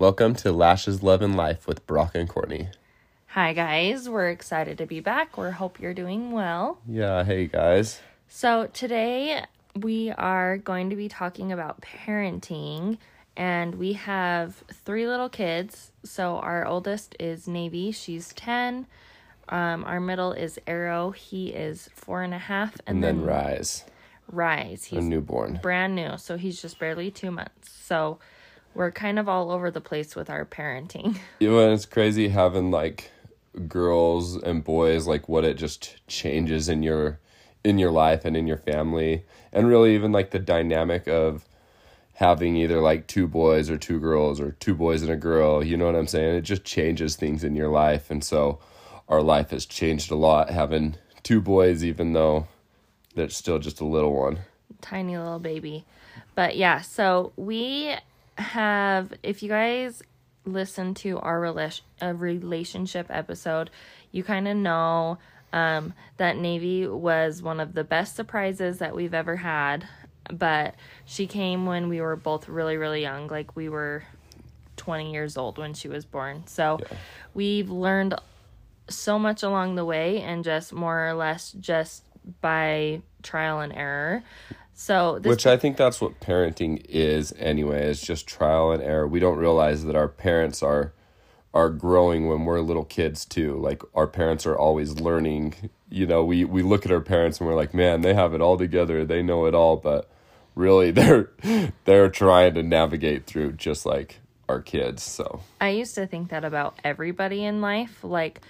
Welcome to Lashes Love and Life with Brock and Courtney. Hi, guys. We're excited to be back. We hope you're doing well. Yeah, hey guys. So, today we are going to be talking about parenting, and we have three little kids. So, our oldest is Navy, she's 10. Um, our middle is Arrow, he is four and a half. And, then, Rise, Rise, He's a newborn. brand new, so he's just barely two months. So, we're kind of all over the place with our parenting. You know, it's crazy having like girls and boys, like what it just changes in your in your life and in your family, and really even like the dynamic of having either like two boys or two girls or two boys and a girl. You know what I'm saying? It just changes things in your life, and so our life has changed a lot having two boys, even though there's still just a little one. tiny little baby. But yeah, so we have, if you guys listen to our rela- uh, relationship episode, you kind of know um, that Navy was one of the best surprises that we've ever had. But she came when we were both really, really young. Like we were 20 years old when she was born. So we've learned so much along the way and just more or less just by trial and error. So Which I think that's what parenting is anyway, It's just trial and error. We don't realize that our parents are are growing when we're little kids too. Like our parents are always learning. You know, we we look at our parents and we're like, "Man, they have it all together. They know it all." But really they're they're trying to navigate through just like our kids. So, I used to think that about everybody in life. Like,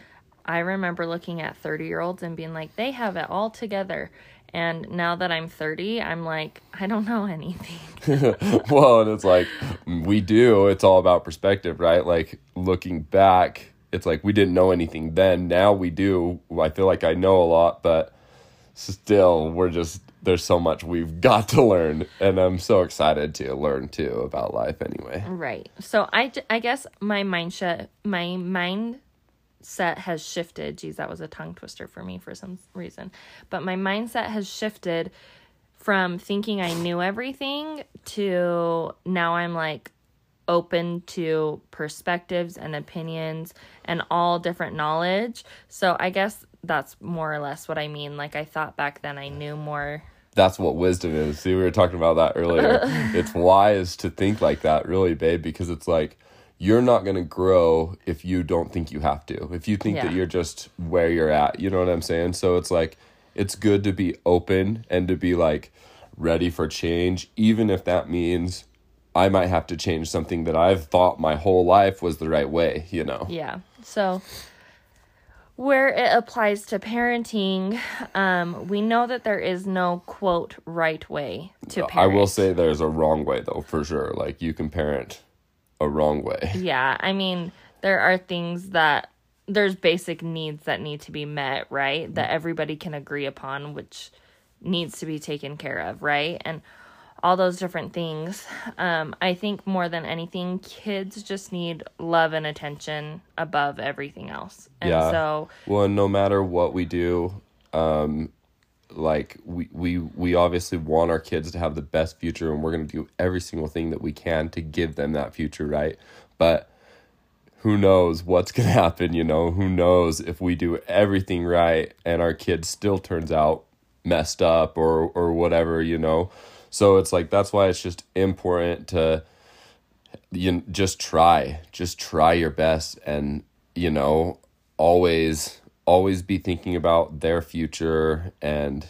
I remember looking at 30 year olds and being like, they have it all together. And now that I'm 30, I'm like, I don't know anything. well, and it's like we do. It's all about perspective, right? Like looking back, it's like we didn't know anything then. Now we do. I feel like I know a lot, but still, we're just there's so much we've got to learn, and I'm so excited to learn too about life. Anyway, right. So I, I guess my mindset, my mindset has shifted. Geez, that was a tongue twister for me for some reason. But my mindset has shifted from thinking I knew everything to now I'm like open to perspectives and opinions and all different knowledge. So I guess that's more or less what I mean. Like I thought back then I knew more. that's what wisdom is. See, we were talking about that earlier. it's wise to think like that, really, babe, because it's like you're not going to grow if you don't think you have to. If you think that you're just where you're at, you know what I'm saying? So it's like it's good to be open and to be like ready for change, even if that means I might have to change something that I've thought my whole life was the right way, you know? Yeah. So where it applies to parenting, um, we know that there is no quote right way to parent. I will say there's a wrong way though, for sure. Like you can parent a wrong way. Yeah, I mean, there are things that there's basic needs that need to be met, right? That everybody can agree upon, which needs to be taken care of, right? And all those different things. Um, I think more than anything, kids just need love and attention above everything else. And Yeah. so, Well, no matter what we do, um, like we, we we obviously want our kids to have the best future, and we're gonna do every single thing that we can to give them that future, right? But who knows what's gonna happen? You know, who knows if we do everything right and our kid still turns out messed up or or whatever, you know. So it's like that's why it's just important to you just try just try your best and you know always always be thinking about their future and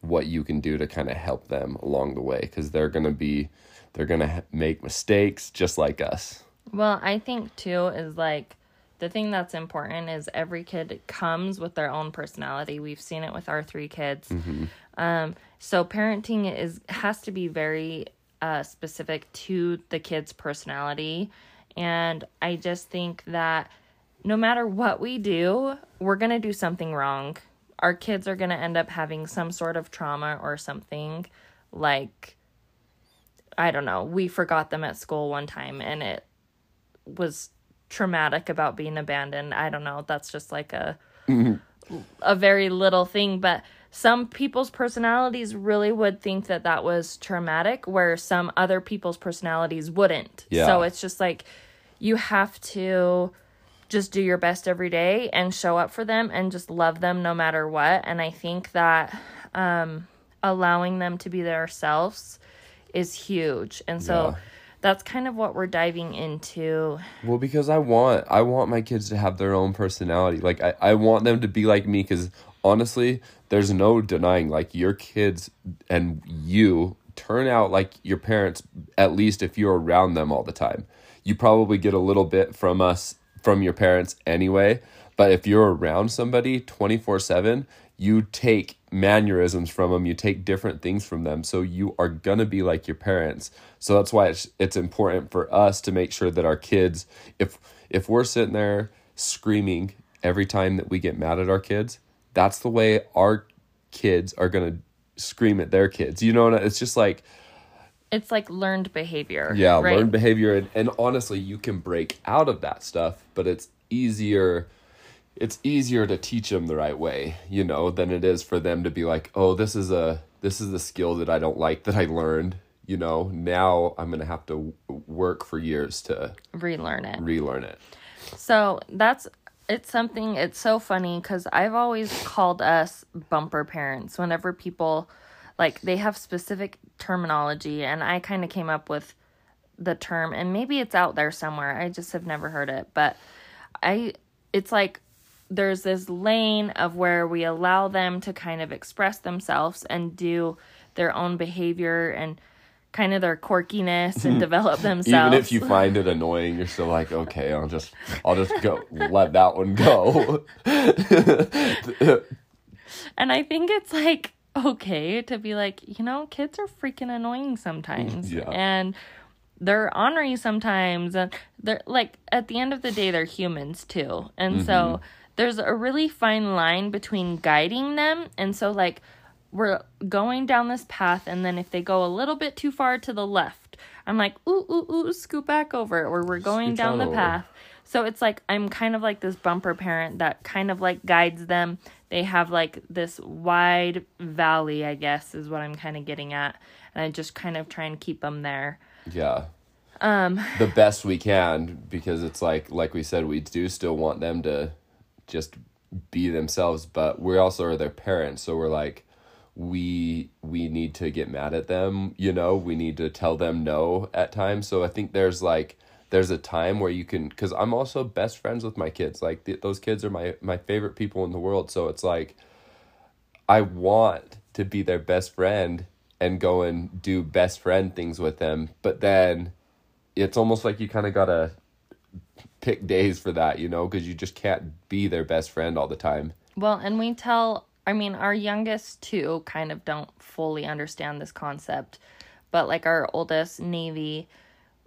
what you can do to kind of help them along the way because they're gonna be they're gonna make mistakes just like us well, I think too is like the thing that's important is every kid comes with their own personality. We've seen it with our three kids. Um, so parenting is has to be very uh, specific to the kid's personality, and I just think that no matter what we do, we're gonna do something wrong. Our kids are gonna end up having some sort of trauma or something, like I don't know. We forgot them at school one time, and it was traumatic about being abandoned. I don't know. That's just like a mm-hmm. a very little thing, but some people's personalities really would think that that was traumatic where some other people's personalities wouldn't. Yeah. So it's just like you have to just do your best every day and show up for them and just love them no matter what. And I think that um, allowing them to be themselves is huge. And so Yeah. that's kind of what we're diving into. Well, because I want I want my kids to have their own personality. Like I, I want them to be like me because honestly, there's no denying like your kids and you turn out like your parents at least if you're around them all the time. You probably get a little bit from us from your parents anyway, but if you're around somebody 24/7, you take mannerisms from them, you take different things from them. So you are going to be like your parents. So that's why it's it's important for us to make sure that our kids if if we're sitting there screaming every time that we get mad at our kids, that's the way our kids are going to scream at their kids. You know, it's just like It's like learned behavior. yeah, right? learned behavior and, and honestly, you can break out of that stuff, but it's easier it's easier to teach them the right way, you know, than it is for them to be like, "Oh, this is a this is a skill that I don't like that I learned." You know, now I'm going to have to work for years to relearn it. relearn it. So that's it's something it's so funny because I've always called us bumper parents whenever people like they have specific terminology and I kind of came up with the term and maybe it's out there somewhere. I just have never heard it, but I it's like there's this lane of where we allow them to kind of express themselves and do their own behavior and kind of their quirkiness and develop themselves. Even if you find it annoying, you're still like, "Okay, I'll just I'll just go let that one go." And I think it's like okay to be like, you know, kids are freaking annoying sometimes. Yeah. And they're ornery sometimes and they're like at the end of the day they're humans too. And so mm-hmm. there's a really fine line between guiding them and so like we're going down this path and then if they go a little bit too far to the left, I'm like, ooh, ooh, ooh, scoot back over or we're going Scooch down the over. path. So it's like I'm kind of like this bumper parent that kind of like guides them. They have like this wide valley, I guess, is what I'm kind of getting at. And I just kind of try and keep them there. Yeah. Um the best we can because it's like like we said we do still want them to just be themselves but we also are their parents so we're like we we need to get mad at them, you know, we need to tell them no at times. So I think there's like there's a time where you can cuz I'm also best friends with my kids. Like th- those kids are my my favorite people in the world. So it's like I want to be their best friend and go and do best friend things with them, but then it's almost like you kind of got to pick days for that, you know, because you just can't be their best friend all the time. Well, and we tell, I mean, our youngest two kind of don't fully understand this concept, but like our oldest, Navy,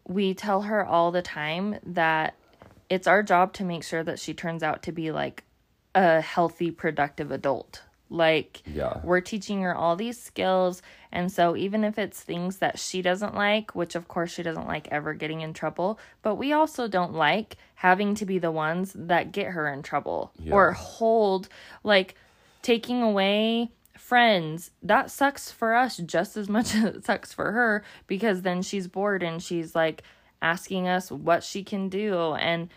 we tell her all the time that it's our job to make sure that she turns out to be like a healthy, productive adult. Like, Yeah. we're teaching her all these skills. And so, even if it's things that she doesn't like, which of course she doesn't like ever getting in trouble, but we also don't like having to be the ones that get her in trouble or hold, like, taking away friends. That sucks for us just as much as it sucks for her because then she's bored and she's like asking us what she can do and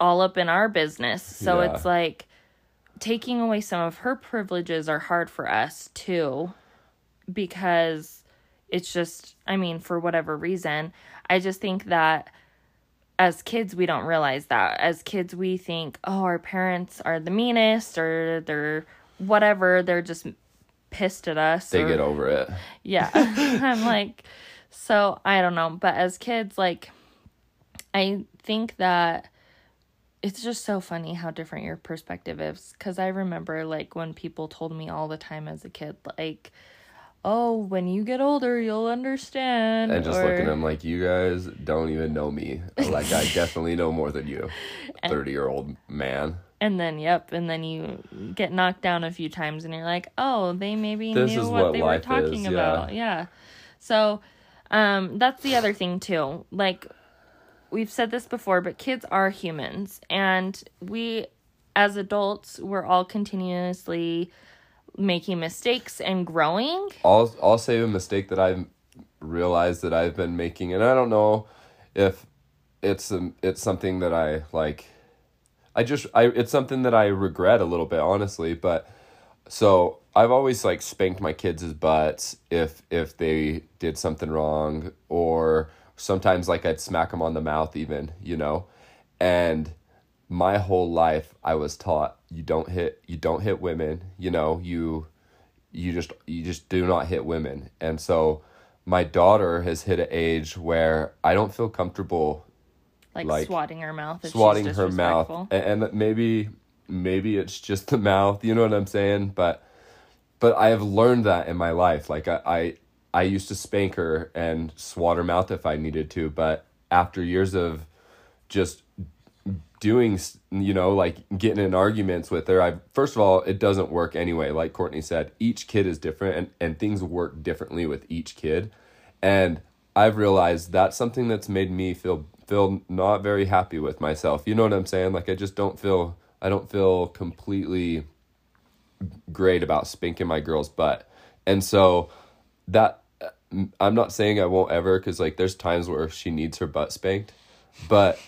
all up in our business. So, Yeah. it's like, taking away some of her privileges are hard for us too because it's just i mean for whatever reason i just think that as kids we don't realize that as kids we think oh our parents are the meanest or they're whatever they're just pissed at us They or- get over it. yeah. I'm like, so I don't know. But as kids, like, I think that it's just so funny how different your perspective is. Cause I remember, like, when people told me all the time as a kid, like, oh, when you get older, you'll understand. And just or- looking at them like, you guys don't even know me. Like, I definitely know more than you. 30 year old man. And then, yep, and then you get knocked down a few times, and you're like, "Oh, they maybe This knew what, what they were talking is, yeah. about." Yeah. So, um, that's the other thing too. Like, we've said this before, but kids are humans, and we, as adults, we're all continuously making mistakes and growing. I'll I'll say a mistake that I've realized that I've been making, and I don't know if it's um, it's something that I like. I just I it's something that I regret a little bit, honestly. But so I've always like spanked my kids' butts if if they did something wrong, or sometimes like I'd smack them on the mouth, even you know, and my whole life I was taught you don't hit you don't hit women, you know you you just you just do not hit women, and so my daughter has hit an age where I don't feel comfortable Like, Like, swatting her mouth. Swatting her mouth. and, and maybe maybe it's just the mouth you know what i'm saying? But but i have learned that in my life. Like i i, I used to spank her and swat her mouth if i needed to but after years of just doing you know like getting in arguments with her i first of all it doesn't work anyway. Like courtney said each kid is different and, and things work differently with each kid. And i've realized that's something that's made me feel feel not very happy with myself you know what i'm saying like i just don't feel i don't feel completely great about spanking my girl's butt and so that i'm not saying i won't ever because like there's times where she needs her butt spanked but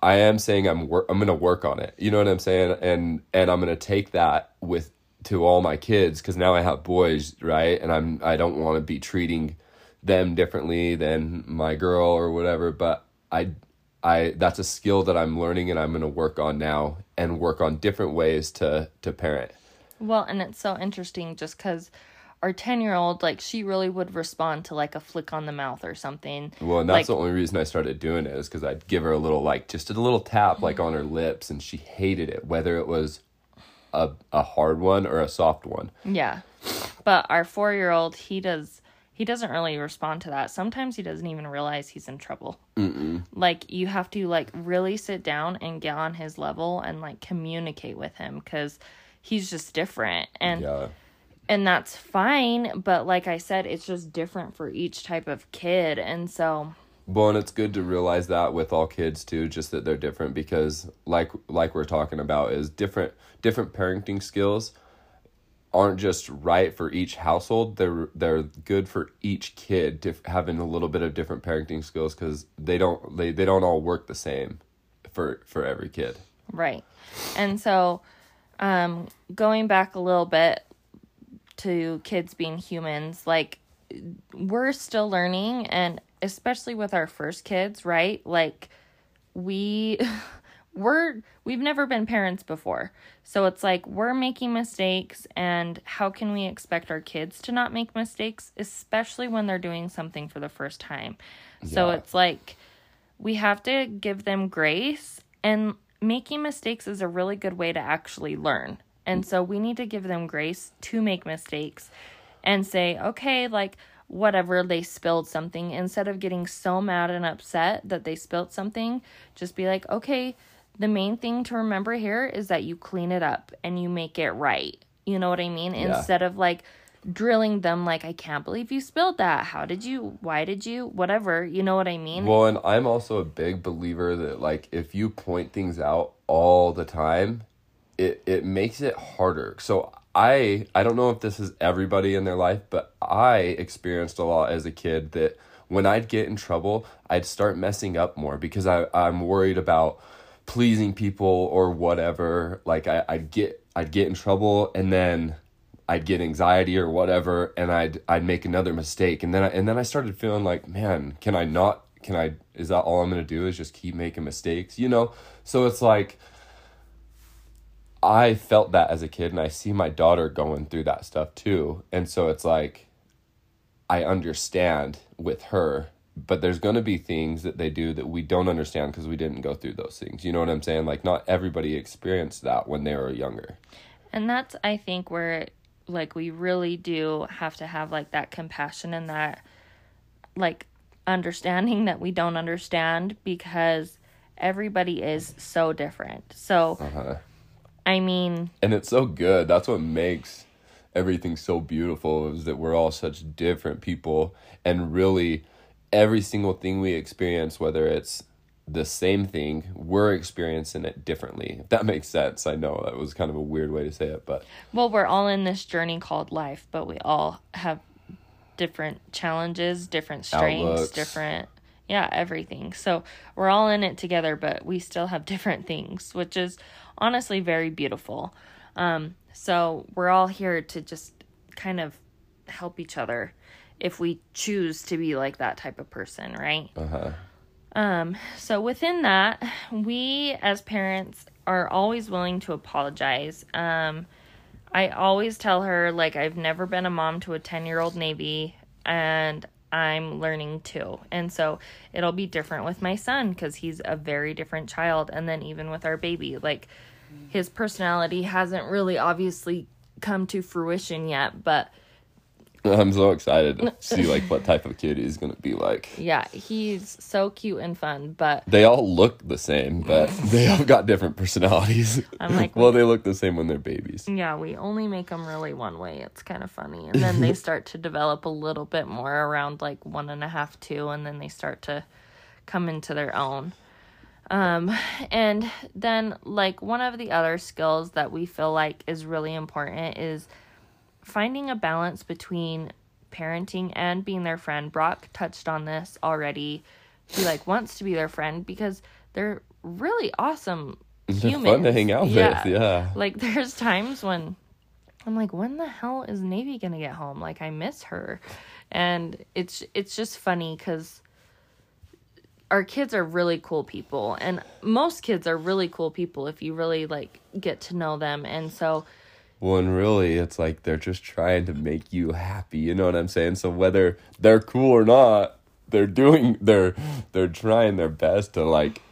I am saying I'm wor- I'm gonna work on it. You know what I'm saying? And and I'm gonna take that with to all my kids because now I have boys, right? And I'm I don't want to be treating them differently than my girl or whatever. But I I that's a skill that I'm learning and I'm gonna work on now and work on different ways to to parent. Well, and it's so interesting just because our 10 year old, like, she really would respond to like a flick on the mouth or something. Well, and that's Like- the only reason I started doing it is because I'd give her a little like just a little tap like on her lips, and she hated it, whether it was a a hard one or a soft one. Yeah. But our four year old, he does. He doesn't really respond to that. Sometimes he doesn't even realize he's in trouble. Mm-mm. Like you have to like really sit down and get on his level and like communicate with him because he's just different and Yeah. and that's fine. But like I said, it's just different for each type of kid, and so Well, and it's good to realize that with all kids too, just that they're different because like like we're talking about is different different parenting skills aren't just right for each household. They're they're good for each kid to having a little bit of different parenting skills cuz they don't they, they don't all work the same for for every kid. Right. And so, um, going back a little bit to kids being humans, like we're still learning, and especially with our first kids, right? Like we. We're we've never been parents before. So it's like we're making mistakes and how can we expect our kids to not make mistakes especially when they're doing something for the first time. So it's like we have to give them grace and making mistakes is a really good way to actually learn and so we need to give them grace to make mistakes and say okay like whatever they spilled something instead of getting so mad and upset that they spilled something just be like okay the main thing to remember here is that you clean it up and you make it right. You know what i mean? Yeah. instead of like drilling them like i can't believe you spilled that. How did you why did you whatever. You know what i mean? Well, and I'm also a big believer that like if you point things out all the time, it it makes it harder. So I I don't know if this is everybody in their life, but I experienced a lot as a kid that when I'd get in trouble, I'd start messing up more because I I'm worried about pleasing people or whatever. Like I I'd get I'd get in trouble and then I'd get anxiety or whatever, and I'd I'd make another mistake, and then I, and then I started feeling like, man, can I not? Can I? Is that all I'm gonna do? Is just keep making mistakes, you know? So it's like, I felt that as a kid, and I see my daughter going through that stuff too, and so it's like, I understand with her, but there's gonna be things that they do that we don't understand because we didn't go through those things. You know what I'm saying? Like, not everybody experienced that when they were younger. And that's I think where like we really do have to have like that compassion and that like understanding that we don't understand because everybody is so different. So Uh-huh. I mean, and it's so good that's what makes everything so beautiful is that we're all such different people and really every single thing we experience whether it's the same thing we're experiencing it differently if that makes sense i know that was kind of a weird way to say it but well, we're all in this journey called life, but we all have different challenges, different strengths, Outlooks. different Yeah, everything. So we're all in it together, but we still have different things, which is honestly very beautiful. Um, so we're all here to just kind of help each other if we choose to be like that type of person, right? Uh-huh. Um, so within that, we as parents are always willing to apologize. Um, I always tell her like I've never been a mom to a 10-year-old Navy and I'm learning too. And so it'll be different with my son cuz he's a very different child and then even with our baby like his personality hasn't really obviously come to fruition yet, but I'm so excited to see like what type of kid he's gonna be like. yeah, he's so cute and fun, but They all look the same, but they all got different personalities. I'm like, well, they look the same when they're babies. Yeah, we only make them really one way. It's kind of funny. And then they start to develop a little bit more around like one and a half, two, and then they start to come into their own. Um, and then, like, one of the other skills that we feel like is really important is finding a balance between parenting and being their friend. Brock touched on this already. He like wants to be their friend because they're really awesome They're humans. fun to hang out with. Yeah. Like there's times when I'm like, when the hell is Navy gonna get home? Like I miss her, and it's it's just funny because our kids are really cool people, and most kids are really cool people if you really like get to know them, and so And really, it's like they're just trying to make you happy. You know what I'm saying? So whether they're cool or not, they're doing they're they're trying their best to like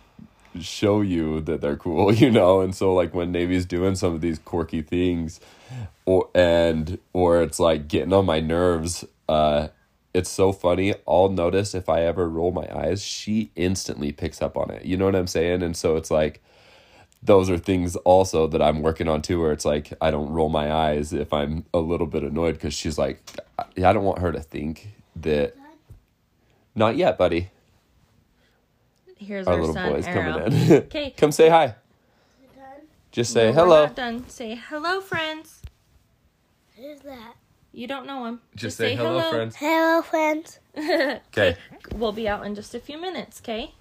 show you that they're cool. You know, and so like when Navy's doing some of these quirky things, or and or it's like getting on my nerves. Uh, it's so funny. I'll notice if I ever roll my eyes, she instantly picks up on it. You know what I'm saying? And so it's like those are things also that I'm working on too, where it's like I don't roll my eyes if I'm a little bit annoyed because she's like, I I don't want her to think that. Not yet, buddy. here's Our our, little son boy's Arrow. coming in. Okay, Come say hi. Just say no, we're hello. not done. Say hello, friends. Who's that? You don't know him. Just say hello, friends. Hello, friends. Okay. We'll be out in just a few minutes. Okay.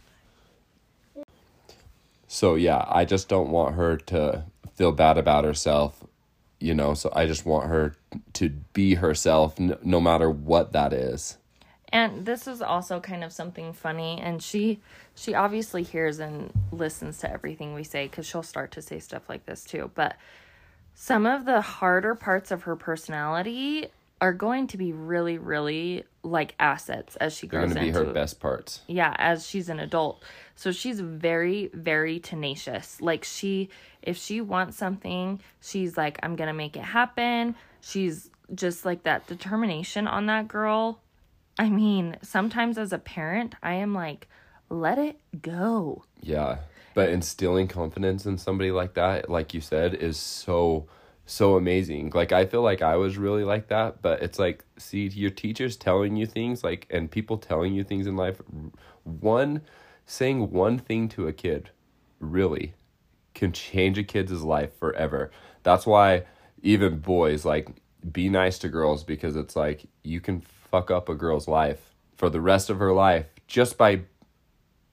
So yeah, I just don't want her to feel bad about herself, you know. So I just want her to be herself, n- no matter what that is. And this is also kind of something funny and she she obviously hears and listens to everything we say cuz she'll start to say stuff like this too. But some of the harder parts of her personality are going to be really really like assets as she They're grows gonna be her best parts. yeah as she's an adult so she's very very tenacious like she if she wants something she's like i'm gonna make it happen she's just like that determination on that girl i mean sometimes as a parent i am like let it go Yeah. But instilling confidence in somebody like that, like you said, is so so amazing. Like I feel like I was really like that, but it's like see your teachers telling you things like and people telling you things in life one saying one thing to a kid really can change a kid's life forever. That's why even boys like be nice to girls because it's like you can fuck up a girl's life for the rest of her life just by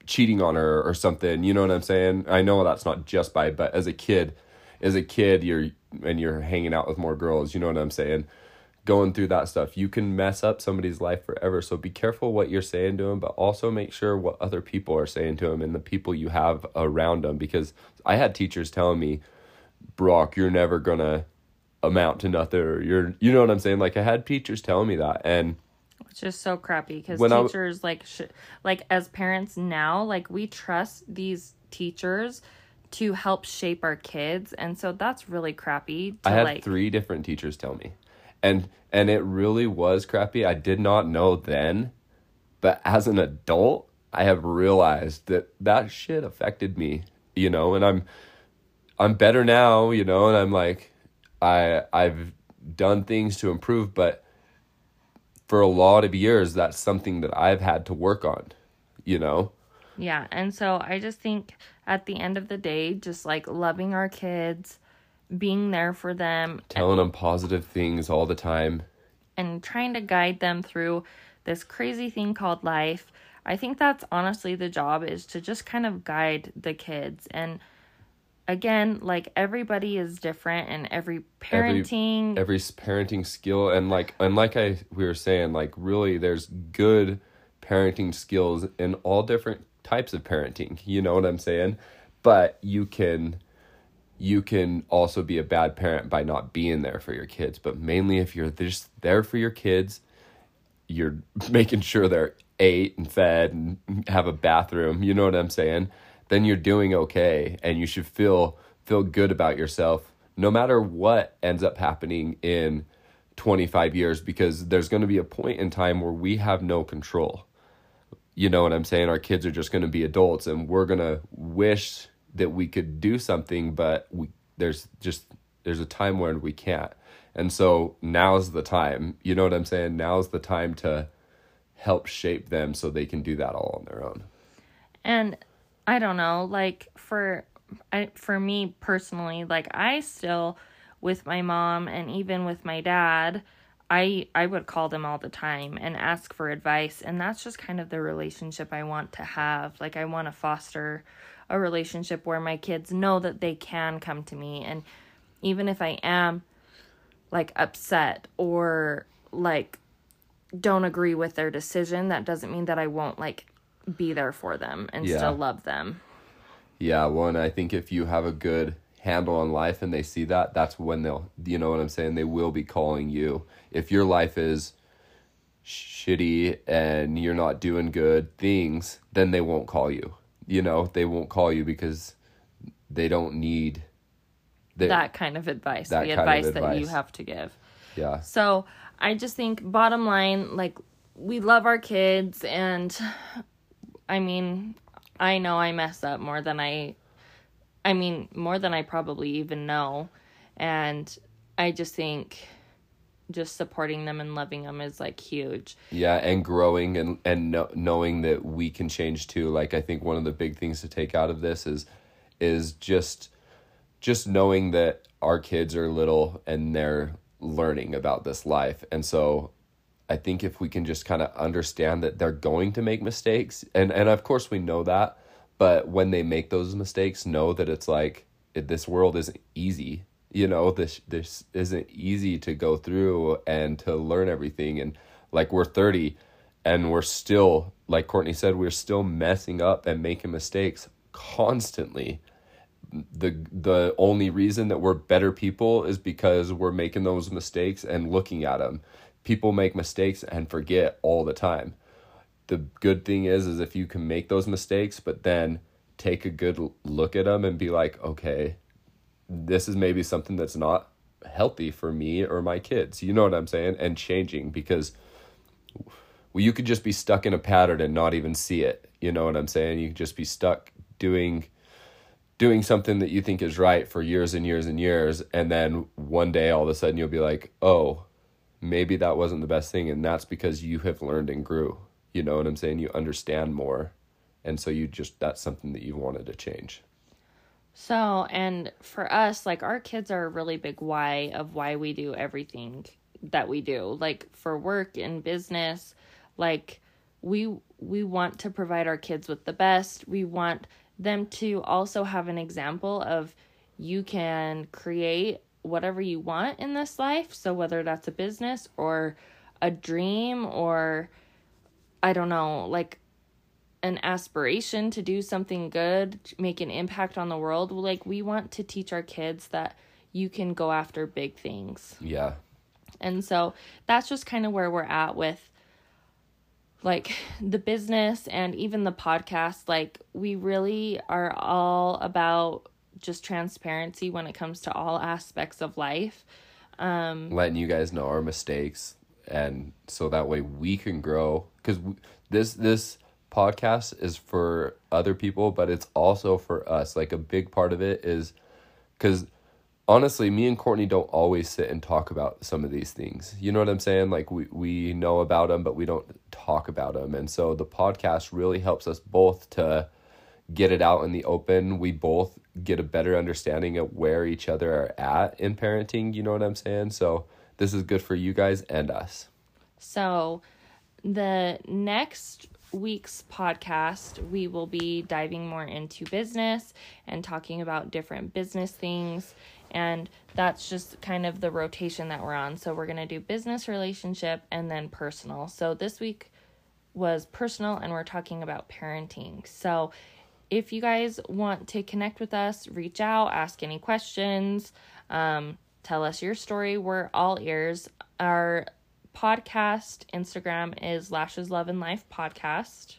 cheating on her or something. You know what I'm saying? I know that's not just by, but as a kid, as a kid, you're and you're hanging out with more girls. You know what I'm saying? Going through that stuff, you can mess up somebody's life forever. So be careful what you're saying to them, but also make sure what other people are saying to them and the people you have around them. Because I had teachers telling me, Brock, you're never gonna amount to nothing. Or you're, you know what I'm saying? Like I had teachers telling me that, and it's just so crappy because When I w- teachers like sh- like as parents now like we trust these teachers to help shape our kids and so that's really crappy to I had like three different teachers tell me, and and it really was crappy. I did not know then, but as an adult, I have realized that that shit affected me. You know, and I'm I'm better now. You know, and I'm like I I've done things to improve, but for a lot of years, that's something that I've had to work on. You know. Yeah, and so I just think at the end of the day, just like loving our kids, being there for them, Telling them positive things all the time. and trying to guide them through this crazy thing called life. I think that's honestly the job is to just kind of guide the kids and again like everybody is different and every parenting every parenting skill and like and like I we were saying like really there's good parenting skills in all different types of parenting you know what I'm saying? But you can you can also be a bad parent by not being there for your kids. But mainly if you're just there for your kids you're making sure they're ate and fed and have a bathroom you know what I'm saying? Then you're doing okay and you should feel feel good about yourself no matter what ends up happening in 25 years because there's going to be a point in time where we have no control. You know what I'm saying? Our kids are just going to be adults and we're going to wish that we could do something but we there's just there's a time when we can't. And so now's the time. You know what I'm saying? Now's the time to help shape them so they can do that all on their own. And I don't know, like for I, for me personally, like I still with my mom and even with my dad, I I would call them all the time and ask for advice and that's just kind of the relationship I want to have. Like I want to foster a relationship where my kids know that they can come to me and even if I am like upset or like don't agree with their decision, that doesn't mean that I won't like be there for them and Yeah. still love them. Yeah, one, I think if you have a good handle on life and they see that, that's when they'll, you know what I'm saying? They will be calling you. If your life is shitty and you're not doing good things, then they won't call you. You know, they won't call you because they don't need they, that kind of advice, that the kind of advice, that you have to give. Yeah. So I just think, bottom line, like we love our kids, and I mean, I know I mess up more than I, I mean, more than I probably even know, and I just think just supporting them and loving them is like huge. Yeah, and growing and and know, knowing that we can change too. Like I think one of the big things to take out of this is is just just knowing that our kids are little and they're learning about this life. And so I think if we can just kind of understand that they're going to make mistakes and and of course we know that, but when they make those mistakes, know that it's like this world isn't easy. You know, this this isn't easy to go through and to learn everything and like we're 30 and we're still like Courtney said we're still messing up and making mistakes constantly the the only reason that we're better people is because we're making those mistakes and looking at them. People make mistakes and forget all the time. The good thing is is if you can make those mistakes but then take a good look at them and be like, "Okay, this is maybe something that's not healthy for me or my kids." You know what I'm saying? And changing because well, you could just be stuck in a pattern and not even see it. You know what I'm saying? You could just be stuck doing doing something that you think is right for years and years and years and then one day all of a sudden you'll be like oh maybe that wasn't the best thing and that's because you have learned and grew you know what i'm saying you understand more and so you just that's something that you wanted to change So, and for us, like our kids are a really big why of why we do everything that we do. Like for work and business, like we we want to provide our kids with the best. We want them to also have an example of you can create whatever you want in this life. So whether that's a business or a dream or I don't know, like an aspiration to do something good, make an impact on the world, like we want to teach our kids that you can go after big things. yeah And so that's just kind of where we're at with like the business and even the podcast. Like we really are all about just transparency when it comes to all aspects of life. Um, letting you guys know our mistakes and so that way we can grow because this this podcast is for other people but it's also for us. Like a big part of it is because honestly me and courtney don't always sit and talk about some of these things. You know what i'm saying? Like we, we know about them but we don't talk about them and so the podcast really helps us both to get it out in the open. We both get a better understanding of where each other are at in parenting you know what i'm saying? So this is good for you guys and us So the next week's podcast, we will be diving more into business and talking about different business things. And that's just kind of the rotation that we're on. So we're going to do business, relationship, and then personal. So this week was personal, and we're talking about parenting. So if you guys want to connect with us, reach out, ask any questions, um, tell us your story. We're all ears. Our podcast Instagram is Lashes Love and Life Podcast.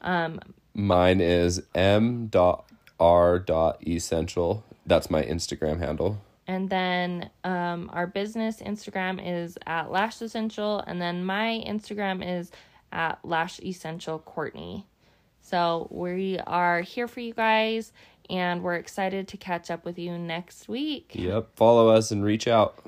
Um, Mine is m dot r dot essential. That's my Instagram handle. and then um, our business Instagram is at Lash Essential, and then my Instagram is at Lash Essential Courtney. So we are here for you guys, and we're excited to catch up with you next week. Yep. Follow us and reach out.